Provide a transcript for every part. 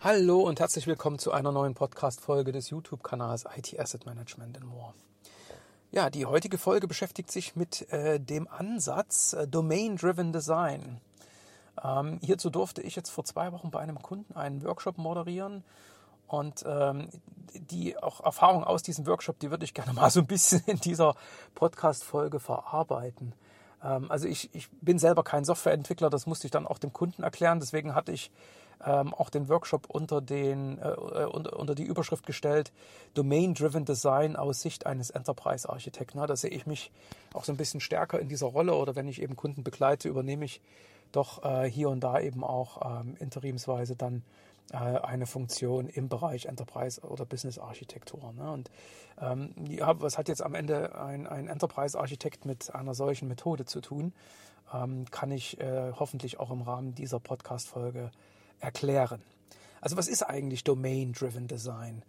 Hallo und herzlich willkommen zu einer neuen Podcast-Folge des YouTube-Kanals IT Asset Management and More. Ja, die heutige Folge beschäftigt sich mit äh, dem Ansatz äh, Domain-Driven Design. Ähm, hierzu durfte ich jetzt vor zwei Wochen bei einem Kunden einen Workshop moderieren und ähm, die auch Erfahrung aus diesem Workshop, die würde ich gerne mal so ein bisschen in dieser Podcast-Folge verarbeiten. Ähm, also ich, ich bin selber kein Softwareentwickler, das musste ich dann auch dem Kunden erklären. Deswegen hatte ich ähm, auch den Workshop unter, den, äh, äh unter, unter, die Überschrift gestellt, Domain-Driven Design aus Sicht eines Enterprise-Architekten. Da sehe ich mich auch so ein bisschen stärker in dieser Rolle oder wenn ich eben Kunden begleite, übernehme ich doch äh, hier und da eben auch ähm, interimsweise dann äh, eine Funktion im Bereich Enterprise oder Business Architektur. Ne? Und ähm, ja, was hat jetzt am Ende ein, ein Enterprise Architekt mit einer solchen Methode zu tun? Ähm, kann ich äh, hoffentlich auch im Rahmen dieser Podcast-Folge erklären. Also was ist eigentlich Domain-Driven Design?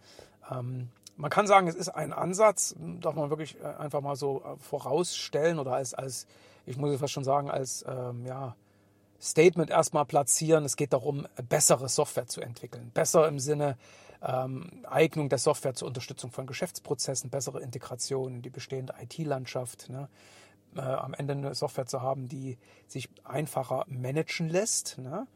Ähm, man kann sagen, es ist ein Ansatz, darf man wirklich äh, einfach mal so äh, vorausstellen oder als, als ich muss fast schon sagen, als ähm, ja, Statement erstmal platzieren. Es geht darum, bessere Software zu entwickeln. Besser im Sinne ähm, Eignung der Software zur Unterstützung von Geschäftsprozessen, bessere Integration in die bestehende IT-Landschaft. Ne? Äh, am Ende eine Software zu haben, die sich einfacher managen lässt. Ne?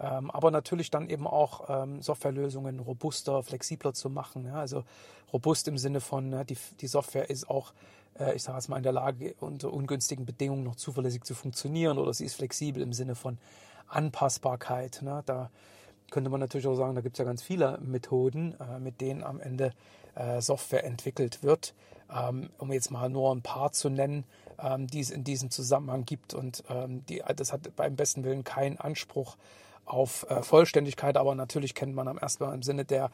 Ähm, aber natürlich dann eben auch ähm, Softwarelösungen robuster, flexibler zu machen. Ja? Also robust im Sinne von, die, die Software ist auch, äh, ich sage es mal, in der Lage, unter ungünstigen Bedingungen noch zuverlässig zu funktionieren oder sie ist flexibel im Sinne von Anpassbarkeit. Ne? Da könnte man natürlich auch sagen, da gibt es ja ganz viele Methoden, äh, mit denen am Ende äh, Software entwickelt wird. Ähm, um jetzt mal nur ein paar zu nennen, ähm, die es in diesem Zusammenhang gibt. Und ähm, die, das hat beim besten Willen keinen Anspruch auf äh, Vollständigkeit, aber natürlich kennt man am ersten Mal im Sinne der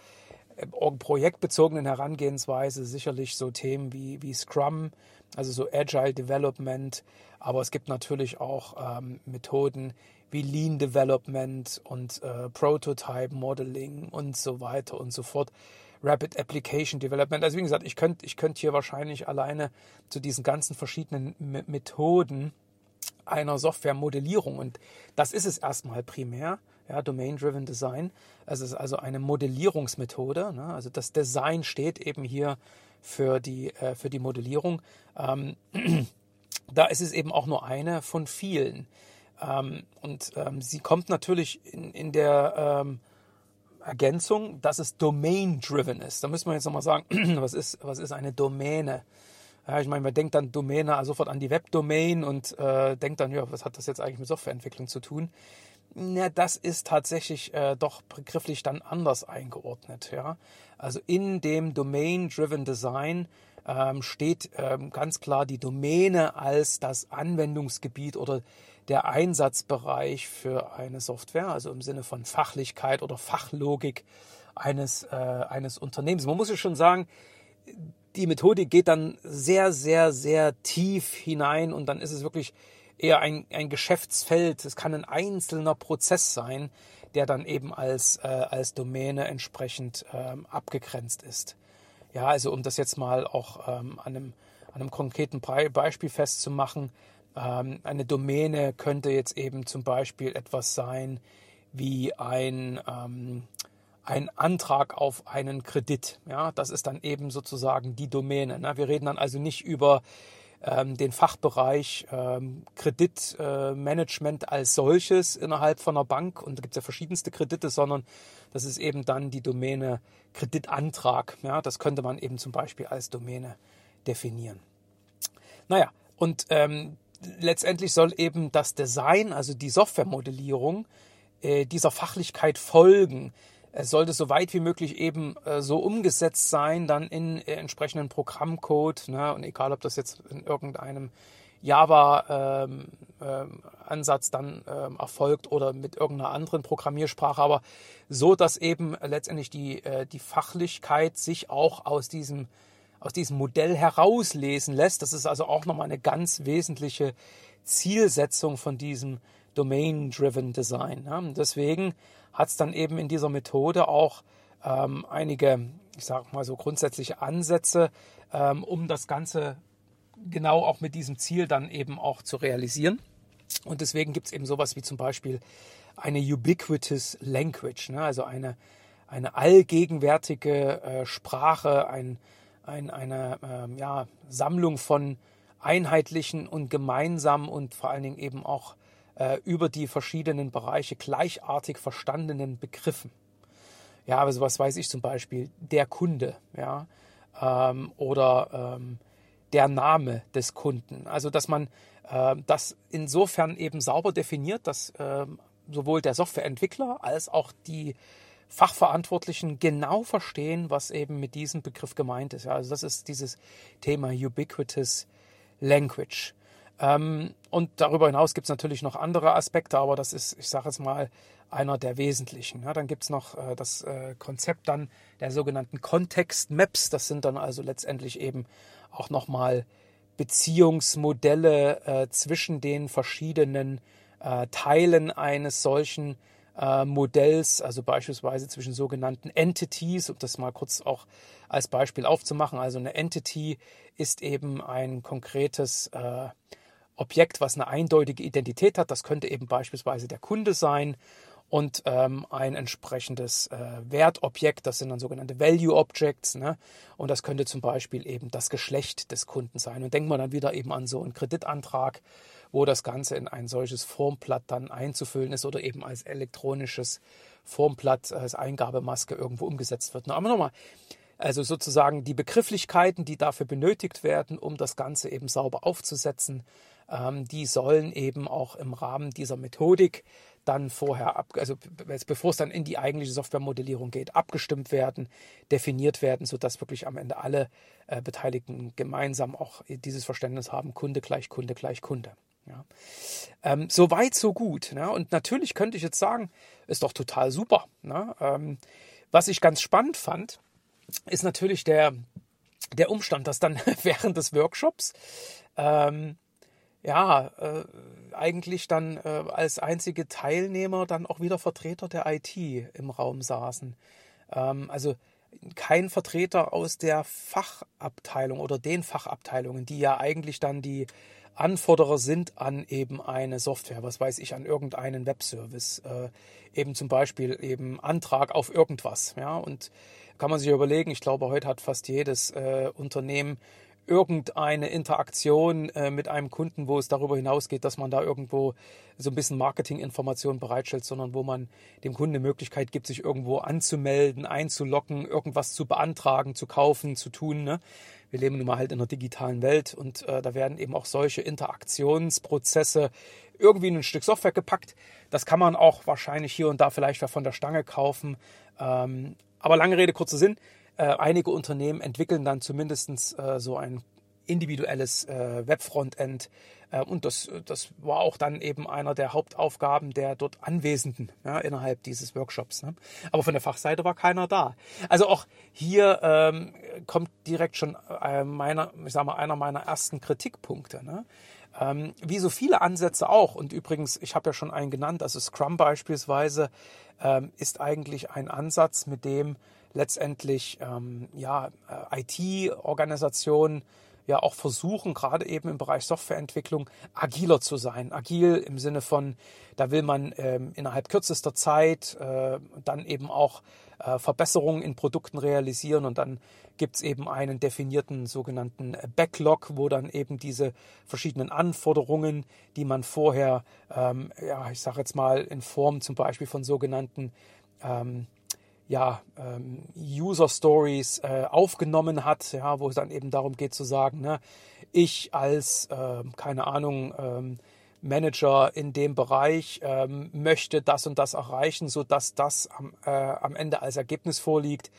äh, projektbezogenen Herangehensweise sicherlich so Themen wie, wie Scrum, also so Agile Development, aber es gibt natürlich auch ähm, Methoden wie Lean Development und äh, Prototype Modeling und so weiter und so fort. Rapid Application Development. Also wie gesagt, ich könnte ich könnt hier wahrscheinlich alleine zu diesen ganzen verschiedenen Methoden einer Softwaremodellierung. Und das ist es erstmal primär, ja, Domain-Driven Design. Es ist also eine Modellierungsmethode. Ne? Also das Design steht eben hier für die, äh, für die Modellierung. Ähm, da ist es eben auch nur eine von vielen. Ähm, und ähm, sie kommt natürlich in, in der ähm, Ergänzung, dass es Domain-Driven ist. Da müssen wir jetzt nochmal sagen, was ist, was ist eine Domäne? Ja, ich meine, man denkt dann Domäne sofort an die Webdomain und äh, denkt dann, ja, was hat das jetzt eigentlich mit Softwareentwicklung zu tun? Ja, das ist tatsächlich äh, doch begrifflich dann anders eingeordnet. Ja? Also in dem Domain-Driven Design ähm, steht ähm, ganz klar die Domäne als das Anwendungsgebiet oder der Einsatzbereich für eine Software, also im Sinne von Fachlichkeit oder Fachlogik eines, äh, eines Unternehmens. Man muss ja schon sagen, die Methode geht dann sehr, sehr, sehr tief hinein und dann ist es wirklich eher ein, ein Geschäftsfeld. Es kann ein einzelner Prozess sein, der dann eben als, äh, als Domäne entsprechend ähm, abgegrenzt ist. Ja, also um das jetzt mal auch ähm, an, einem, an einem konkreten Beispiel festzumachen, ähm, eine Domäne könnte jetzt eben zum Beispiel etwas sein wie ein, ähm, ein Antrag auf einen Kredit. Ja, das ist dann eben sozusagen die Domäne. Ne? Wir reden dann also nicht über ähm, den Fachbereich ähm, Kreditmanagement äh, als solches innerhalb von einer Bank und da gibt es ja verschiedenste Kredite, sondern das ist eben dann die Domäne Kreditantrag. Ja, das könnte man eben zum Beispiel als Domäne definieren. Naja, und ähm, letztendlich soll eben das Design, also die Softwaremodellierung, äh, dieser Fachlichkeit folgen. Es sollte so weit wie möglich eben äh, so umgesetzt sein, dann in äh, entsprechenden Programmcode. Ne? Und egal, ob das jetzt in irgendeinem Java-Ansatz ähm, ähm, dann ähm, erfolgt oder mit irgendeiner anderen Programmiersprache, aber so, dass eben letztendlich die, äh, die Fachlichkeit sich auch aus diesem, aus diesem Modell herauslesen lässt. Das ist also auch nochmal eine ganz wesentliche Zielsetzung von diesem Domain-Driven Design. Ja? Deswegen hat es dann eben in dieser Methode auch ähm, einige, ich sage mal so grundsätzliche Ansätze, ähm, um das Ganze genau auch mit diesem Ziel dann eben auch zu realisieren. Und deswegen gibt es eben sowas wie zum Beispiel eine ubiquitous language, ne? also eine, eine allgegenwärtige äh, Sprache, ein, ein, eine äh, ja, Sammlung von einheitlichen und gemeinsamen und vor allen Dingen eben auch äh, über die verschiedenen Bereiche gleichartig verstandenen Begriffen. Ja, also was weiß ich zum Beispiel, der Kunde, ja, ähm, oder ähm, der Name des Kunden. Also dass man äh, das insofern eben sauber definiert, dass äh, sowohl der Softwareentwickler als auch die Fachverantwortlichen genau verstehen, was eben mit diesem Begriff gemeint ist. Ja, also das ist dieses Thema Ubiquitous Language. Ähm, und darüber hinaus gibt es natürlich noch andere Aspekte, aber das ist, ich sage jetzt mal, einer der wesentlichen. Ja, dann gibt es noch äh, das äh, Konzept dann der sogenannten Context Maps. Das sind dann also letztendlich eben auch nochmal Beziehungsmodelle äh, zwischen den verschiedenen äh, Teilen eines solchen äh, Modells, also beispielsweise zwischen sogenannten Entities, um das mal kurz auch als Beispiel aufzumachen. Also eine Entity ist eben ein konkretes äh, Objekt, was eine eindeutige Identität hat. Das könnte eben beispielsweise der Kunde sein und ähm, ein entsprechendes äh, Wertobjekt, das sind dann sogenannte Value Objects. Ne? Und das könnte zum Beispiel eben das Geschlecht des Kunden sein. Und denkt man dann wieder eben an so einen Kreditantrag, wo das Ganze in ein solches Formblatt dann einzufüllen ist oder eben als elektronisches Formblatt als Eingabemaske irgendwo umgesetzt wird. Aber nochmal, also sozusagen die Begrifflichkeiten, die dafür benötigt werden, um das Ganze eben sauber aufzusetzen, ähm, die sollen eben auch im Rahmen dieser Methodik dann vorher, ab, also bevor es dann in die eigentliche Softwaremodellierung geht, abgestimmt werden, definiert werden, sodass wirklich am Ende alle äh, Beteiligten gemeinsam auch dieses Verständnis haben, Kunde gleich Kunde gleich Kunde. Ja. Ähm, so weit, so gut. Ne? Und natürlich könnte ich jetzt sagen, ist doch total super. Ne? Ähm, was ich ganz spannend fand, ist natürlich der, der Umstand, dass dann während des Workshops ähm, ja, äh, eigentlich dann äh, als einzige Teilnehmer dann auch wieder Vertreter der IT im Raum saßen. Ähm, also kein Vertreter aus der Fachabteilung oder den Fachabteilungen, die ja eigentlich dann die Anforderer sind an eben eine Software, was weiß ich, an irgendeinen Webservice, äh, eben zum Beispiel eben Antrag auf irgendwas, ja, und kann man sich überlegen, ich glaube, heute hat fast jedes äh, Unternehmen irgendeine Interaktion äh, mit einem Kunden, wo es darüber hinausgeht, dass man da irgendwo so ein bisschen Marketinginformationen bereitstellt, sondern wo man dem Kunden die Möglichkeit gibt, sich irgendwo anzumelden, einzulocken, irgendwas zu beantragen, zu kaufen, zu tun. Ne? Wir leben nun mal halt in einer digitalen Welt und äh, da werden eben auch solche Interaktionsprozesse irgendwie in ein Stück Software gepackt. Das kann man auch wahrscheinlich hier und da vielleicht von der Stange kaufen. Ähm, aber lange Rede, kurzer Sinn äh, einige Unternehmen entwickeln dann zumindest äh, so ein individuelles äh, Webfrontend. Äh, und das, das war auch dann eben einer der Hauptaufgaben der dort Anwesenden ja, innerhalb dieses Workshops. Ne? Aber von der Fachseite war keiner da. Also auch hier ähm, kommt direkt schon äh, meiner, ich sag mal, einer meiner ersten Kritikpunkte. Ne? Ähm, wie so viele Ansätze auch. Und übrigens, ich habe ja schon einen genannt, also Scrum beispielsweise ähm, ist eigentlich ein Ansatz, mit dem letztendlich ähm, ja, äh, IT-Organisationen ja auch versuchen, gerade eben im Bereich Softwareentwicklung, agiler zu sein. Agil im Sinne von, da will man ähm, innerhalb kürzester Zeit äh, dann eben auch äh, Verbesserungen in Produkten realisieren und dann gibt es eben einen definierten sogenannten Backlog, wo dann eben diese verschiedenen Anforderungen, die man vorher, ähm, ja, ich sage jetzt mal in Form zum Beispiel von sogenannten ähm, ja, ähm, User Stories äh, aufgenommen hat, ja, wo es dann eben darum geht zu sagen, ne, ich als, äh, keine Ahnung, ähm, Manager in dem Bereich ähm, möchte das und das erreichen, sodass das am, äh, am Ende als Ergebnis vorliegt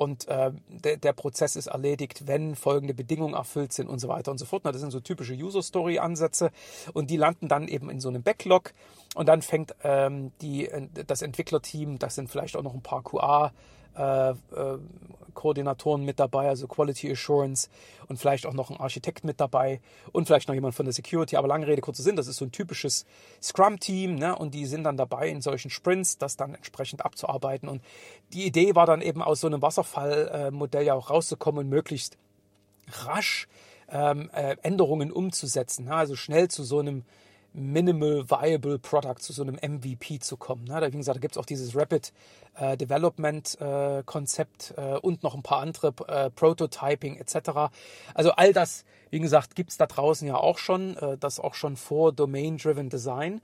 und äh, der, der Prozess ist erledigt, wenn folgende Bedingungen erfüllt sind und so weiter und so fort. Das sind so typische User-Story-Ansätze und die landen dann eben in so einem Backlog und dann fängt ähm, die, das Entwicklerteam, das sind vielleicht auch noch ein paar QA, äh, äh, Koordinatoren mit dabei, also Quality Assurance und vielleicht auch noch ein Architekt mit dabei und vielleicht noch jemand von der Security. Aber lange Rede, kurzer Sinn, das ist so ein typisches Scrum-Team ne? und die sind dann dabei in solchen Sprints, das dann entsprechend abzuarbeiten. Und die Idee war dann eben aus so einem Wasserfallmodell ja auch rauszukommen und möglichst rasch ähm, äh, Änderungen umzusetzen. Ne? Also schnell zu so einem Minimal Viable Product, zu so einem MVP zu kommen. Ne? Da, wie gesagt, da gibt es auch dieses Rapid äh, Development äh, Konzept äh, und noch ein paar andere äh, Prototyping etc. Also all das, wie gesagt, gibt es da draußen ja auch schon, äh, das auch schon vor Domain-Driven Design.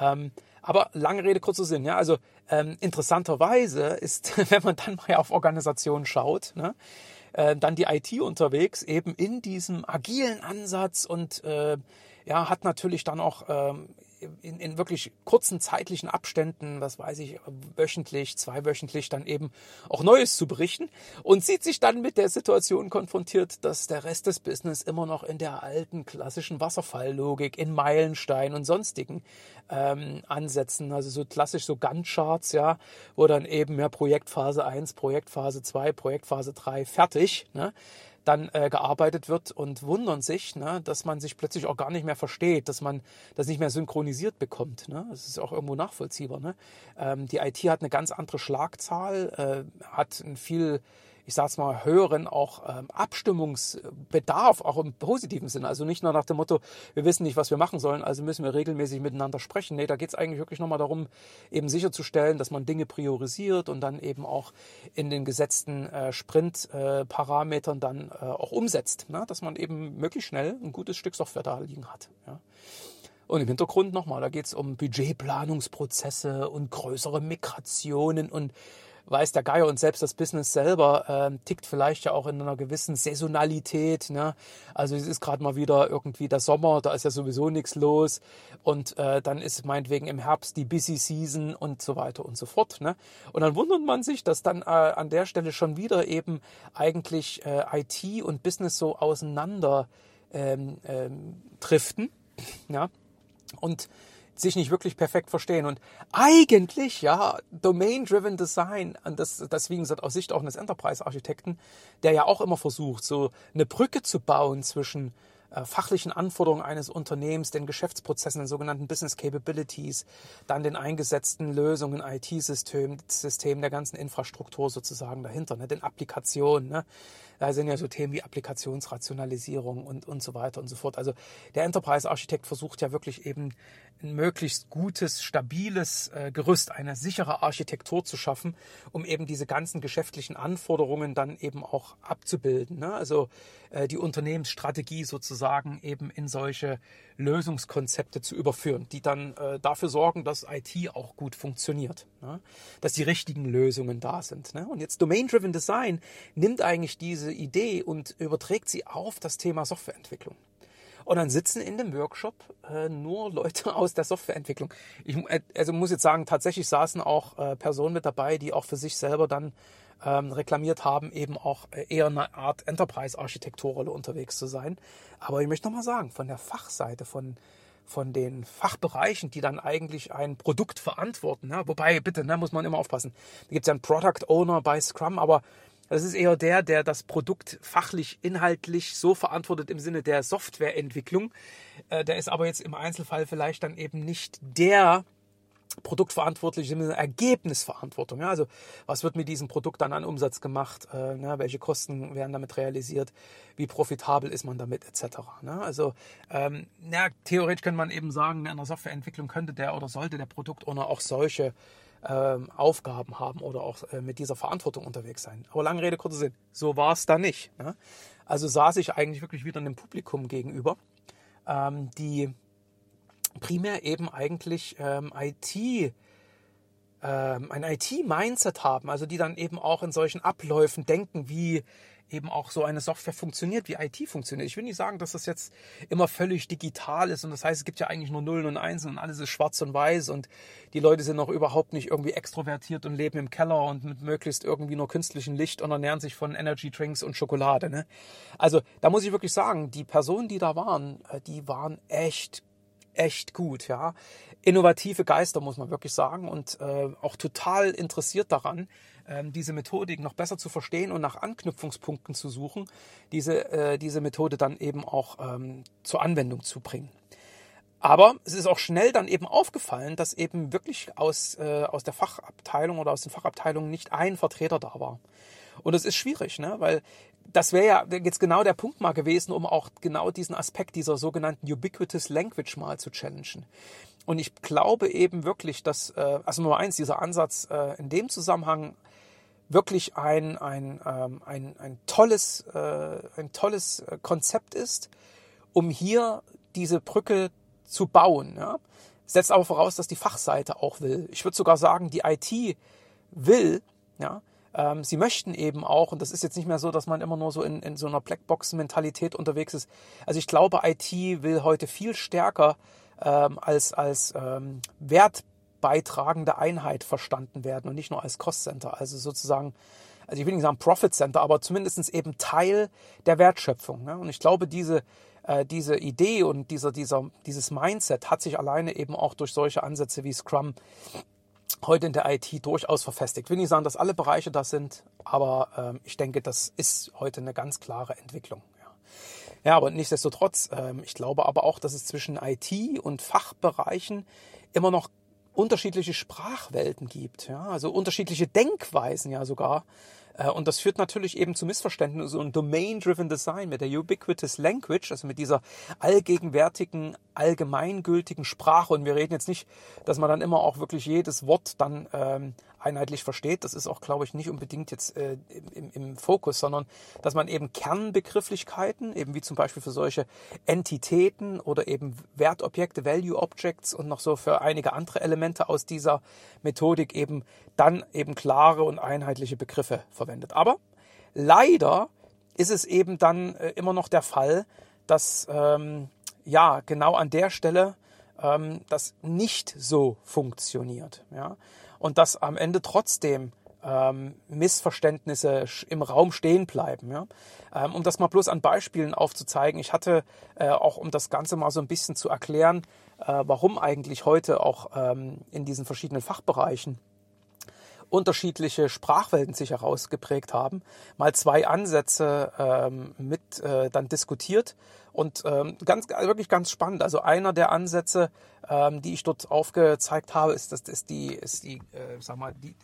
Ähm, aber lange Rede, kurzer Sinn. Ja, also ähm, interessanterweise ist, wenn man dann mal auf Organisationen schaut, ne, äh, dann die IT unterwegs eben in diesem agilen Ansatz und äh, ja, hat natürlich dann auch ähm, in, in wirklich kurzen zeitlichen Abständen, was weiß ich, wöchentlich, zweiwöchentlich dann eben auch Neues zu berichten und sieht sich dann mit der Situation konfrontiert, dass der Rest des Business immer noch in der alten klassischen Wasserfalllogik, in Meilenstein und sonstigen ähm, Ansätzen, also so klassisch so Gantt-Charts, ja, wo dann eben ja Projektphase 1, Projektphase 2, Projektphase 3 fertig, ne? Dann äh, gearbeitet wird und wundern sich, ne, dass man sich plötzlich auch gar nicht mehr versteht, dass man das nicht mehr synchronisiert bekommt. Ne? Das ist auch irgendwo nachvollziehbar. Ne? Ähm, die IT hat eine ganz andere Schlagzahl, äh, hat ein viel ich sag's mal, höheren auch ähm, Abstimmungsbedarf, auch im positiven Sinne. Also nicht nur nach dem Motto, wir wissen nicht, was wir machen sollen, also müssen wir regelmäßig miteinander sprechen. Nee, da geht's eigentlich wirklich nochmal darum, eben sicherzustellen, dass man Dinge priorisiert und dann eben auch in den gesetzten äh, Sprint-Parametern äh, dann äh, auch umsetzt. Ne? Dass man eben möglichst schnell ein gutes Stück Software da liegen hat. Ja? Und im Hintergrund nochmal, da geht es um Budgetplanungsprozesse und größere Migrationen und weiß der Geier und selbst das Business selber ähm, tickt vielleicht ja auch in einer gewissen Saisonalität. Ne? Also es ist gerade mal wieder irgendwie der Sommer, da ist ja sowieso nichts los und äh, dann ist meinetwegen im Herbst die Busy Season und so weiter und so fort. Ne? Und dann wundert man sich, dass dann äh, an der Stelle schon wieder eben eigentlich äh, IT und Business so auseinander ähm, ähm, driften. Ja? Und sich nicht wirklich perfekt verstehen. Und eigentlich, ja, Domain-Driven Design, und das, das wie gesagt aus Sicht auch eines Enterprise-Architekten, der ja auch immer versucht, so eine Brücke zu bauen zwischen äh, fachlichen Anforderungen eines Unternehmens, den Geschäftsprozessen, den sogenannten Business Capabilities, dann den eingesetzten Lösungen, IT-System, System der ganzen Infrastruktur sozusagen dahinter, ne, den Applikationen. Ne. Da sind ja so Themen wie Applikationsrationalisierung und, und so weiter und so fort. Also der Enterprise-Architekt versucht ja wirklich eben ein möglichst gutes, stabiles äh, Gerüst, eine sichere Architektur zu schaffen, um eben diese ganzen geschäftlichen Anforderungen dann eben auch abzubilden. Ne? Also äh, die Unternehmensstrategie sozusagen eben in solche Lösungskonzepte zu überführen, die dann äh, dafür sorgen, dass IT auch gut funktioniert, ne? dass die richtigen Lösungen da sind. Ne? Und jetzt Domain-Driven Design nimmt eigentlich diese Idee und überträgt sie auf das Thema Softwareentwicklung. Und dann sitzen in dem Workshop äh, nur Leute aus der Softwareentwicklung. Ich äh, also muss jetzt sagen, tatsächlich saßen auch äh, Personen mit dabei, die auch für sich selber dann ähm, reklamiert haben, eben auch äh, eher eine Art Enterprise-Architekturrolle unterwegs zu sein. Aber ich möchte nochmal sagen, von der Fachseite, von, von den Fachbereichen, die dann eigentlich ein Produkt verantworten, ne? wobei, bitte, ne, muss man immer aufpassen. Da gibt es ja einen Product Owner bei Scrum, aber das ist eher der, der das Produkt fachlich, inhaltlich so verantwortet im Sinne der Softwareentwicklung. Äh, der ist aber jetzt im Einzelfall vielleicht dann eben nicht der produktverantwortliche im Sinne Ergebnisverantwortung. Ja, also was wird mit diesem Produkt dann an Umsatz gemacht? Äh, ne, welche Kosten werden damit realisiert? Wie profitabel ist man damit etc. Ne? Also ähm, ja, theoretisch könnte man eben sagen, in einer Softwareentwicklung könnte der oder sollte der Produktowner auch solche ähm, Aufgaben haben oder auch äh, mit dieser Verantwortung unterwegs sein. Aber lange Rede, kurzer Sinn, so war es da nicht. Ne? Also saß ich eigentlich wirklich wieder einem Publikum gegenüber, ähm, die primär eben eigentlich ähm, IT ähm, ein IT-Mindset haben, also die dann eben auch in solchen Abläufen denken, wie eben auch so eine Software funktioniert, wie IT funktioniert. Ich will nicht sagen, dass das jetzt immer völlig digital ist und das heißt, es gibt ja eigentlich nur Nullen und Einsen und alles ist schwarz und weiß und die Leute sind noch überhaupt nicht irgendwie extrovertiert und leben im Keller und mit möglichst irgendwie nur künstlichem Licht und ernähren sich von Energy Drinks und Schokolade. Ne? Also da muss ich wirklich sagen, die Personen, die da waren, äh, die waren echt echt gut, ja. Innovative Geister, muss man wirklich sagen, und äh, auch total interessiert daran, ähm, diese Methodik noch besser zu verstehen und nach Anknüpfungspunkten zu suchen, diese, äh, diese Methode dann eben auch ähm, zur Anwendung zu bringen. Aber es ist auch schnell dann eben aufgefallen, dass eben wirklich aus, äh, aus der Fachabteilung oder aus den Fachabteilungen nicht ein Vertreter da war. Und es ist schwierig, ne? weil das wäre ja jetzt genau der Punkt mal gewesen, um auch genau diesen Aspekt dieser sogenannten Ubiquitous Language mal zu challengen. Und ich glaube eben wirklich, dass, äh, also Nummer eins, dieser Ansatz äh, in dem Zusammenhang wirklich ein, ein, ähm, ein, ein tolles, äh, ein tolles Konzept ist, um hier diese Brücke zu bauen. Ja? Setzt aber voraus, dass die Fachseite auch will. Ich würde sogar sagen, die IT will, ja, ähm, sie möchten eben auch, und das ist jetzt nicht mehr so, dass man immer nur so in, in so einer Blackbox-Mentalität unterwegs ist. Also ich glaube, IT will heute viel stärker ähm, als, als ähm, wertbeitragende Einheit verstanden werden und nicht nur als Cost-Center. Also sozusagen, also ich will nicht sagen Profit Center, aber zumindest eben Teil der Wertschöpfung. Ne? Und ich glaube, diese, äh, diese Idee und dieser, dieser, dieses Mindset hat sich alleine eben auch durch solche Ansätze wie Scrum heute in der IT durchaus verfestigt. Ich will nicht sagen, dass alle Bereiche das sind, aber ähm, ich denke, das ist heute eine ganz klare Entwicklung. Ja, ja aber nichtsdestotrotz, ähm, ich glaube aber auch, dass es zwischen IT und Fachbereichen immer noch unterschiedliche Sprachwelten gibt, ja, also unterschiedliche Denkweisen ja sogar. Äh, und das führt natürlich eben zu Missverständnissen und Domain-Driven Design mit der Ubiquitous Language, also mit dieser allgegenwärtigen, allgemeingültigen Sprache. Und wir reden jetzt nicht, dass man dann immer auch wirklich jedes Wort dann ähm, einheitlich versteht. Das ist auch, glaube ich, nicht unbedingt jetzt äh, im, im Fokus, sondern dass man eben Kernbegrifflichkeiten, eben wie zum Beispiel für solche Entitäten oder eben Wertobjekte, Value Objects und noch so für einige andere Elemente aus dieser Methodik eben dann eben klare und einheitliche Begriffe verwendet. Aber leider ist es eben dann äh, immer noch der Fall, dass ähm, ja genau an der Stelle ähm, das nicht so funktioniert. Ja? Und dass am Ende trotzdem ähm, Missverständnisse im Raum stehen bleiben. Ja? Ähm, um das mal bloß an Beispielen aufzuzeigen, ich hatte äh, auch, um das Ganze mal so ein bisschen zu erklären, äh, warum eigentlich heute auch ähm, in diesen verschiedenen Fachbereichen unterschiedliche Sprachwelten sich herausgeprägt haben, mal zwei Ansätze ähm, mit äh, dann diskutiert und ähm, ganz wirklich ganz spannend. Also einer der Ansätze, ähm, die ich dort aufgezeigt habe, ist das ist die ist die äh, sag mal die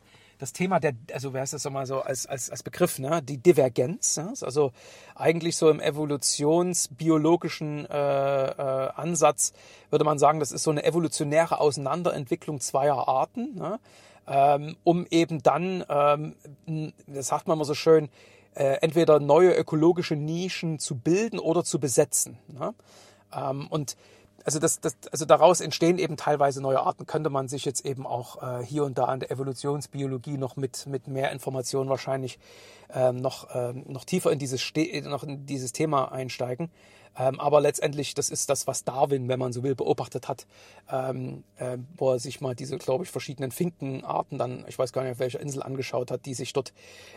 das Thema der, also wer ist das mal so als, als, als Begriff, ne? die Divergenz. Ne? Also eigentlich so im evolutionsbiologischen äh, äh, Ansatz würde man sagen, das ist so eine evolutionäre Auseinanderentwicklung zweier Arten. Ne? Ähm, um eben dann, ähm, das sagt man immer so schön, äh, entweder neue ökologische Nischen zu bilden oder zu besetzen. Ne? Ähm, und also, das, das, also daraus entstehen eben teilweise neue Arten. Könnte man sich jetzt eben auch äh, hier und da an der Evolutionsbiologie noch mit, mit mehr Informationen wahrscheinlich ähm, noch, ähm, noch tiefer in dieses, noch in dieses Thema einsteigen. Ähm, aber letztendlich, das ist das, was Darwin, wenn man so will, beobachtet hat, ähm, äh, wo er sich mal diese, glaube ich, verschiedenen Finkenarten dann, ich weiß gar nicht auf welcher Insel angeschaut hat, die sich dort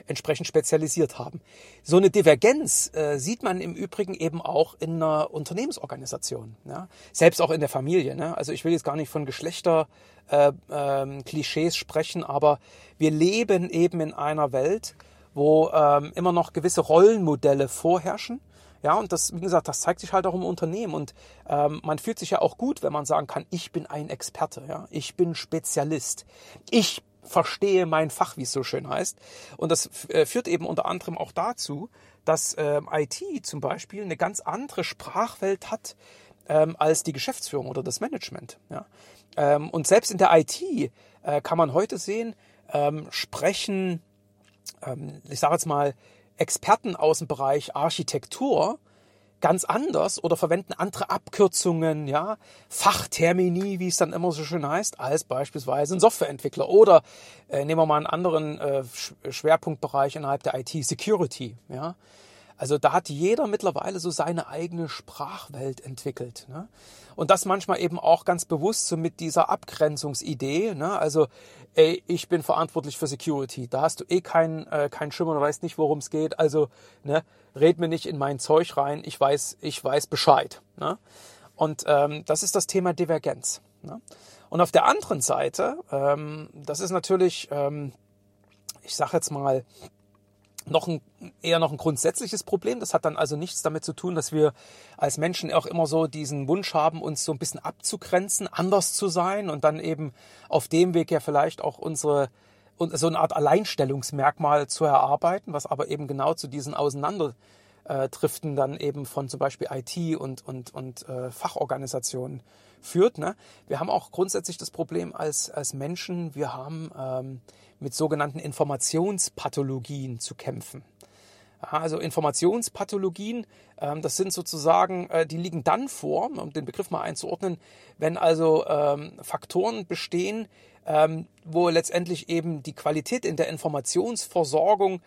entsprechend spezialisiert haben. So eine Divergenz äh, sieht man im Übrigen eben auch in einer Unternehmensorganisation, ja? selbst auch in der Familie. Ne? Also ich will jetzt gar nicht von Geschlechter äh, ähm, Klischees sprechen, aber wir leben eben in einer Welt, wo ähm, immer noch gewisse Rollenmodelle vorherrschen ja, und das, wie gesagt, das zeigt sich halt auch im Unternehmen. Und ähm, man fühlt sich ja auch gut, wenn man sagen kann, ich bin ein Experte, ja, ich bin Spezialist. Ich verstehe mein Fach, wie es so schön heißt. Und das äh, führt eben unter anderem auch dazu, dass ähm, IT zum Beispiel eine ganz andere Sprachwelt hat ähm, als die Geschäftsführung oder das Management. Ja. Ähm, und selbst in der IT äh, kann man heute sehen, ähm, sprechen, ähm, ich sage jetzt mal, Experten aus dem Bereich Architektur ganz anders oder verwenden andere Abkürzungen, ja, Fachtermini, wie es dann immer so schön heißt, als beispielsweise ein Softwareentwickler. Oder äh, nehmen wir mal einen anderen äh, Schwerpunktbereich innerhalb der IT, Security, ja. Also da hat jeder mittlerweile so seine eigene Sprachwelt entwickelt. Ne? Und das manchmal eben auch ganz bewusst so mit dieser Abgrenzungsidee. Ne? Also, ey, ich bin verantwortlich für Security. Da hast du eh keinen äh, kein Schimmer und weißt nicht, worum es geht. Also, ne, red mir nicht in mein Zeug rein. Ich weiß, ich weiß Bescheid. Ne? Und ähm, das ist das Thema Divergenz. Ne? Und auf der anderen Seite, ähm, das ist natürlich, ähm, ich sag jetzt mal, noch ein, eher noch ein grundsätzliches Problem. Das hat dann also nichts damit zu tun, dass wir als Menschen auch immer so diesen Wunsch haben, uns so ein bisschen abzugrenzen, anders zu sein und dann eben auf dem Weg ja vielleicht auch unsere so eine Art Alleinstellungsmerkmal zu erarbeiten, was aber eben genau zu diesen Auseinanderdriften dann eben von zum Beispiel IT und, und, und äh, Fachorganisationen führt. Ne? Wir haben auch grundsätzlich das Problem als, als Menschen, wir haben ähm, mit sogenannten Informationspathologien zu kämpfen. Also Informationspathologien, ähm, das sind sozusagen, äh, die liegen dann vor, um den Begriff mal einzuordnen, wenn also ähm, Faktoren bestehen, ähm, wo letztendlich eben die Qualität in der Informationsversorgung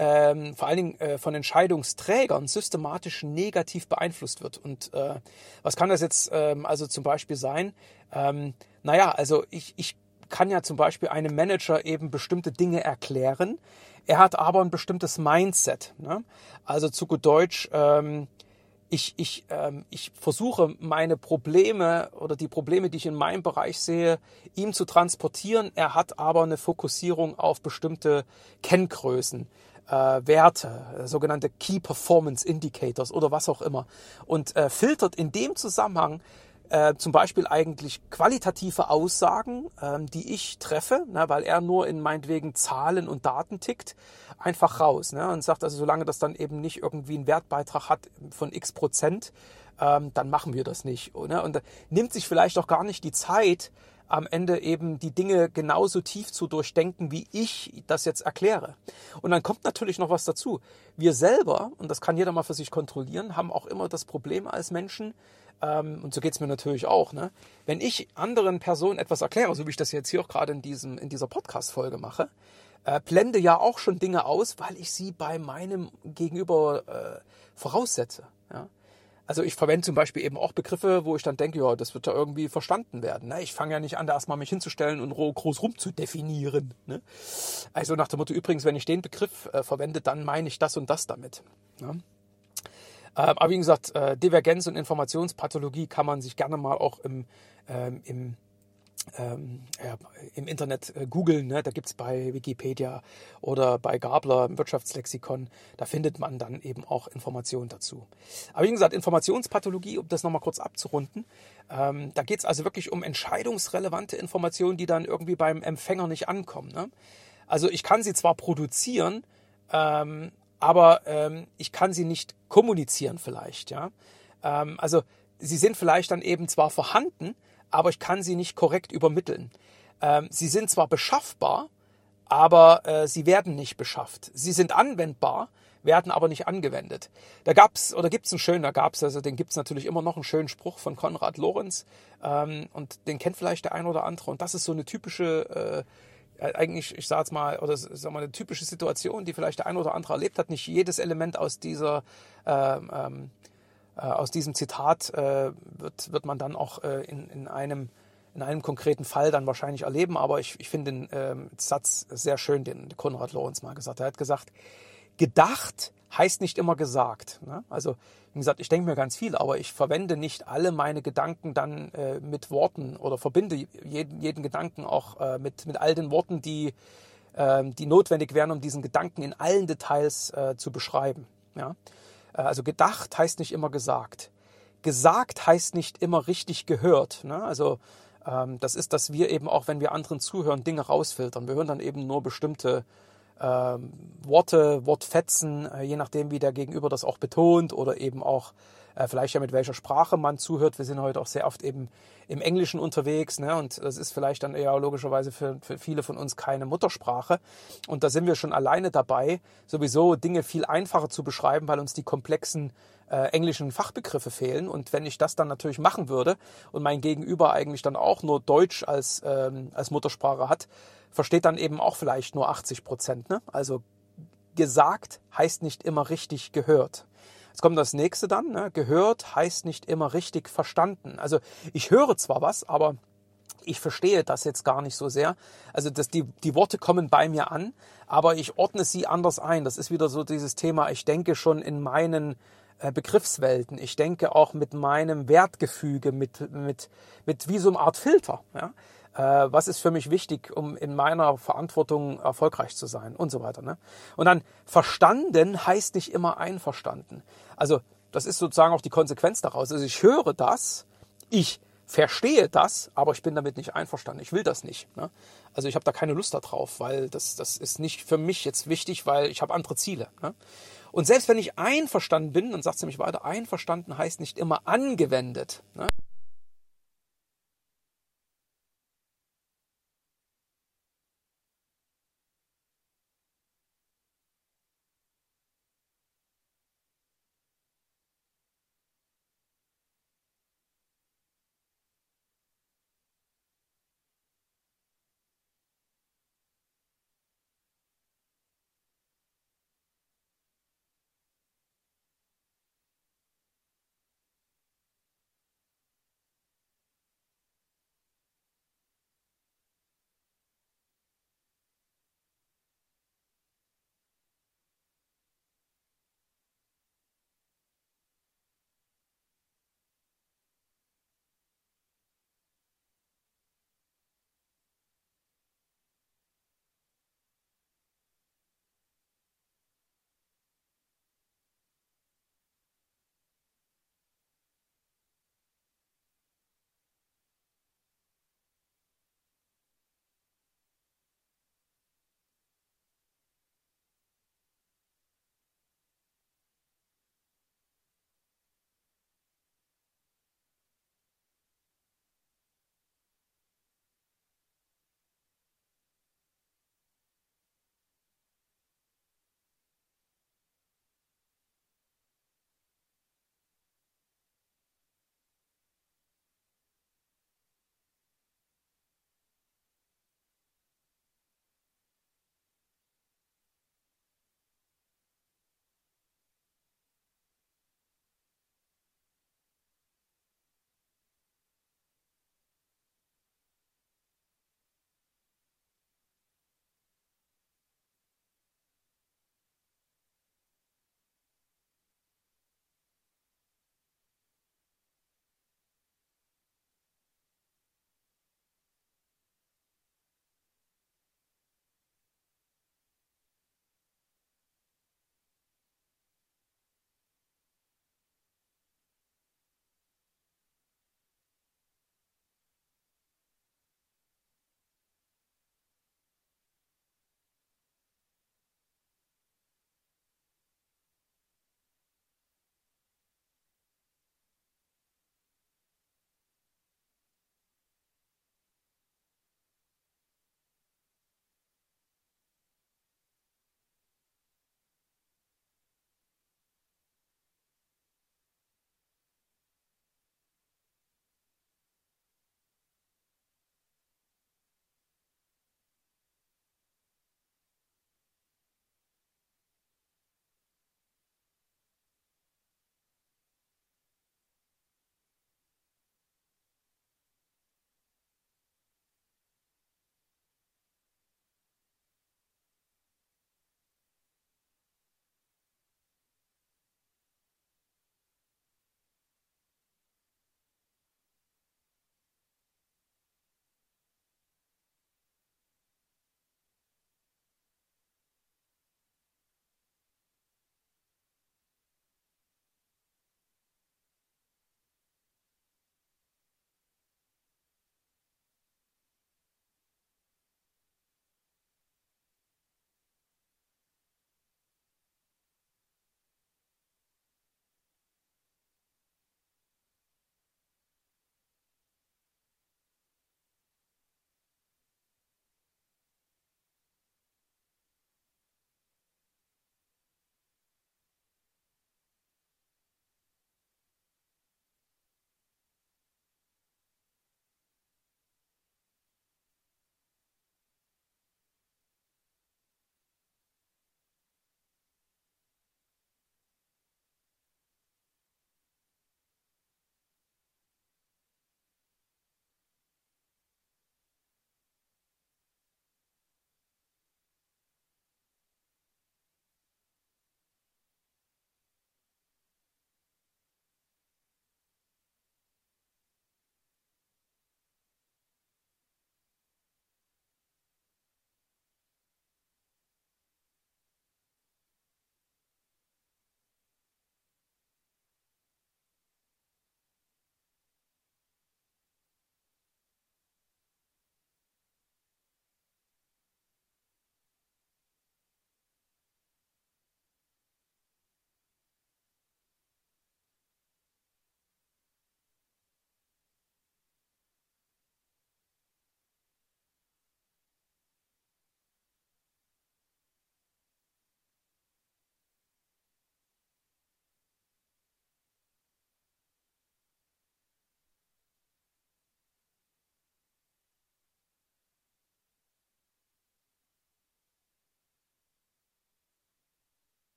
ähm, vor allen Dingen äh, von Entscheidungsträgern systematisch negativ beeinflusst wird. Und äh, was kann das jetzt ähm, also zum Beispiel sein? Ähm, naja, also ich, ich kann ja zum Beispiel einem Manager eben bestimmte Dinge erklären. Er hat aber ein bestimmtes Mindset. Ne? Also zu gut Deutsch, ähm, ich, ich, ähm, ich versuche meine Probleme oder die Probleme, die ich in meinem Bereich sehe, ihm zu transportieren. Er hat aber eine Fokussierung auf bestimmte Kenngrößen. Äh, Werte, sogenannte Key Performance Indicators oder was auch immer und äh, filtert in dem Zusammenhang äh, zum Beispiel eigentlich qualitative Aussagen, ähm, die ich treffe, ne, weil er nur in meinetwegen Zahlen und Daten tickt, einfach raus ne, und sagt also, solange das dann eben nicht irgendwie einen Wertbeitrag hat von x Prozent, ähm, dann machen wir das nicht. Ne, und nimmt sich vielleicht auch gar nicht die Zeit, am Ende eben die Dinge genauso tief zu durchdenken, wie ich das jetzt erkläre. Und dann kommt natürlich noch was dazu. Wir selber, und das kann jeder mal für sich kontrollieren, haben auch immer das Problem als Menschen, ähm, und so geht es mir natürlich auch, ne? wenn ich anderen Personen etwas erkläre, so wie ich das jetzt hier auch gerade in, diesem, in dieser Podcast-Folge mache, äh, blende ja auch schon Dinge aus, weil ich sie bei meinem Gegenüber äh, voraussetze. Also ich verwende zum Beispiel eben auch Begriffe, wo ich dann denke, ja, das wird ja irgendwie verstanden werden. Ne? Ich fange ja nicht an, da erstmal mich hinzustellen und groß rum zu definieren. Ne? Also nach dem Motto, übrigens, wenn ich den Begriff äh, verwende, dann meine ich das und das damit. Ne? Ähm, aber wie gesagt, äh, Divergenz und Informationspathologie kann man sich gerne mal auch im, ähm, im, ähm, ja, im Internet äh, googeln. Ne? Da gibt es bei Wikipedia oder bei Gabler im Wirtschaftslexikon, da findet man dann eben auch Informationen dazu. Aber wie gesagt, Informationspathologie, um das nochmal kurz abzurunden, ähm, da geht es also wirklich um entscheidungsrelevante Informationen, die dann irgendwie beim Empfänger nicht ankommen. Ne? Also ich kann sie zwar produzieren, ähm, aber ähm, ich kann sie nicht kommunizieren vielleicht. Ja? Ähm, also sie sind vielleicht dann eben zwar vorhanden, aber ich kann sie nicht korrekt übermitteln. Ähm, sie sind zwar beschaffbar, aber äh, sie werden nicht beschafft. Sie sind anwendbar, werden aber nicht angewendet. Da gab's oder gibt's einen schönen, da gab's also den gibt's natürlich immer noch einen schönen Spruch von Konrad Lorenz ähm, und den kennt vielleicht der ein oder andere und das ist so eine typische äh, äh, eigentlich, ich sage jetzt mal, oder sag mal, eine typische Situation, die vielleicht der ein oder andere erlebt hat. Nicht jedes Element aus dieser ähm, ähm, äh, aus diesem Zitat äh, wird, wird man dann auch äh, in, in einem in einem konkreten Fall dann wahrscheinlich erleben, aber ich, ich finde den ähm, Satz sehr schön, den Konrad Lorenz mal gesagt hat. Er hat gesagt, gedacht heißt nicht immer gesagt. Ne? Also, wie gesagt, ich denke mir ganz viel, aber ich verwende nicht alle meine Gedanken dann äh, mit Worten oder verbinde jeden, jeden Gedanken auch äh, mit, mit all den Worten, die, äh, die notwendig wären, um diesen Gedanken in allen Details äh, zu beschreiben. Ja? Äh, also gedacht heißt nicht immer gesagt. Gesagt heißt nicht immer richtig gehört. Ne? Also ähm, das ist, dass wir eben auch, wenn wir anderen zuhören, Dinge rausfiltern. Wir hören dann eben nur bestimmte ähm, Worte, Wortfetzen, äh, je nachdem, wie der Gegenüber das auch betont oder eben auch äh, vielleicht ja mit welcher Sprache man zuhört. Wir sind heute auch sehr oft eben im Englischen unterwegs ne? und das ist vielleicht dann eher logischerweise für, für viele von uns keine Muttersprache. Und da sind wir schon alleine dabei, sowieso Dinge viel einfacher zu beschreiben, weil uns die komplexen äh, englischen Fachbegriffe fehlen. Und wenn ich das dann natürlich machen würde und mein Gegenüber eigentlich dann auch nur Deutsch als, ähm, als Muttersprache hat, versteht dann eben auch vielleicht nur 80 Prozent. Ne? Also gesagt heißt nicht immer richtig gehört. Jetzt kommt das nächste dann. Ne? Gehört heißt nicht immer richtig verstanden. Also ich höre zwar was, aber ich verstehe das jetzt gar nicht so sehr. Also dass die, die Worte kommen bei mir an, aber ich ordne sie anders ein. Das ist wieder so dieses Thema, ich denke schon in meinen äh, Begriffswelten. Ich denke auch mit meinem Wertgefüge, mit, mit, mit wie so eine Art Filter. Ja? Äh, was ist für mich wichtig, um in meiner Verantwortung erfolgreich zu sein und so weiter. Ne? Und dann verstanden heißt nicht immer einverstanden. Also das ist sozusagen auch die Konsequenz daraus. Also ich höre das, ich verstehe das, aber ich bin damit nicht einverstanden. Ich will das nicht. Ne? Also ich habe da keine Lust darauf, weil das, das ist nicht für mich jetzt wichtig, weil ich habe andere Ziele. Ne? Und selbst wenn ich einverstanden bin, dann sagt sie mich weiter, einverstanden heißt nicht immer angewendet. Ne?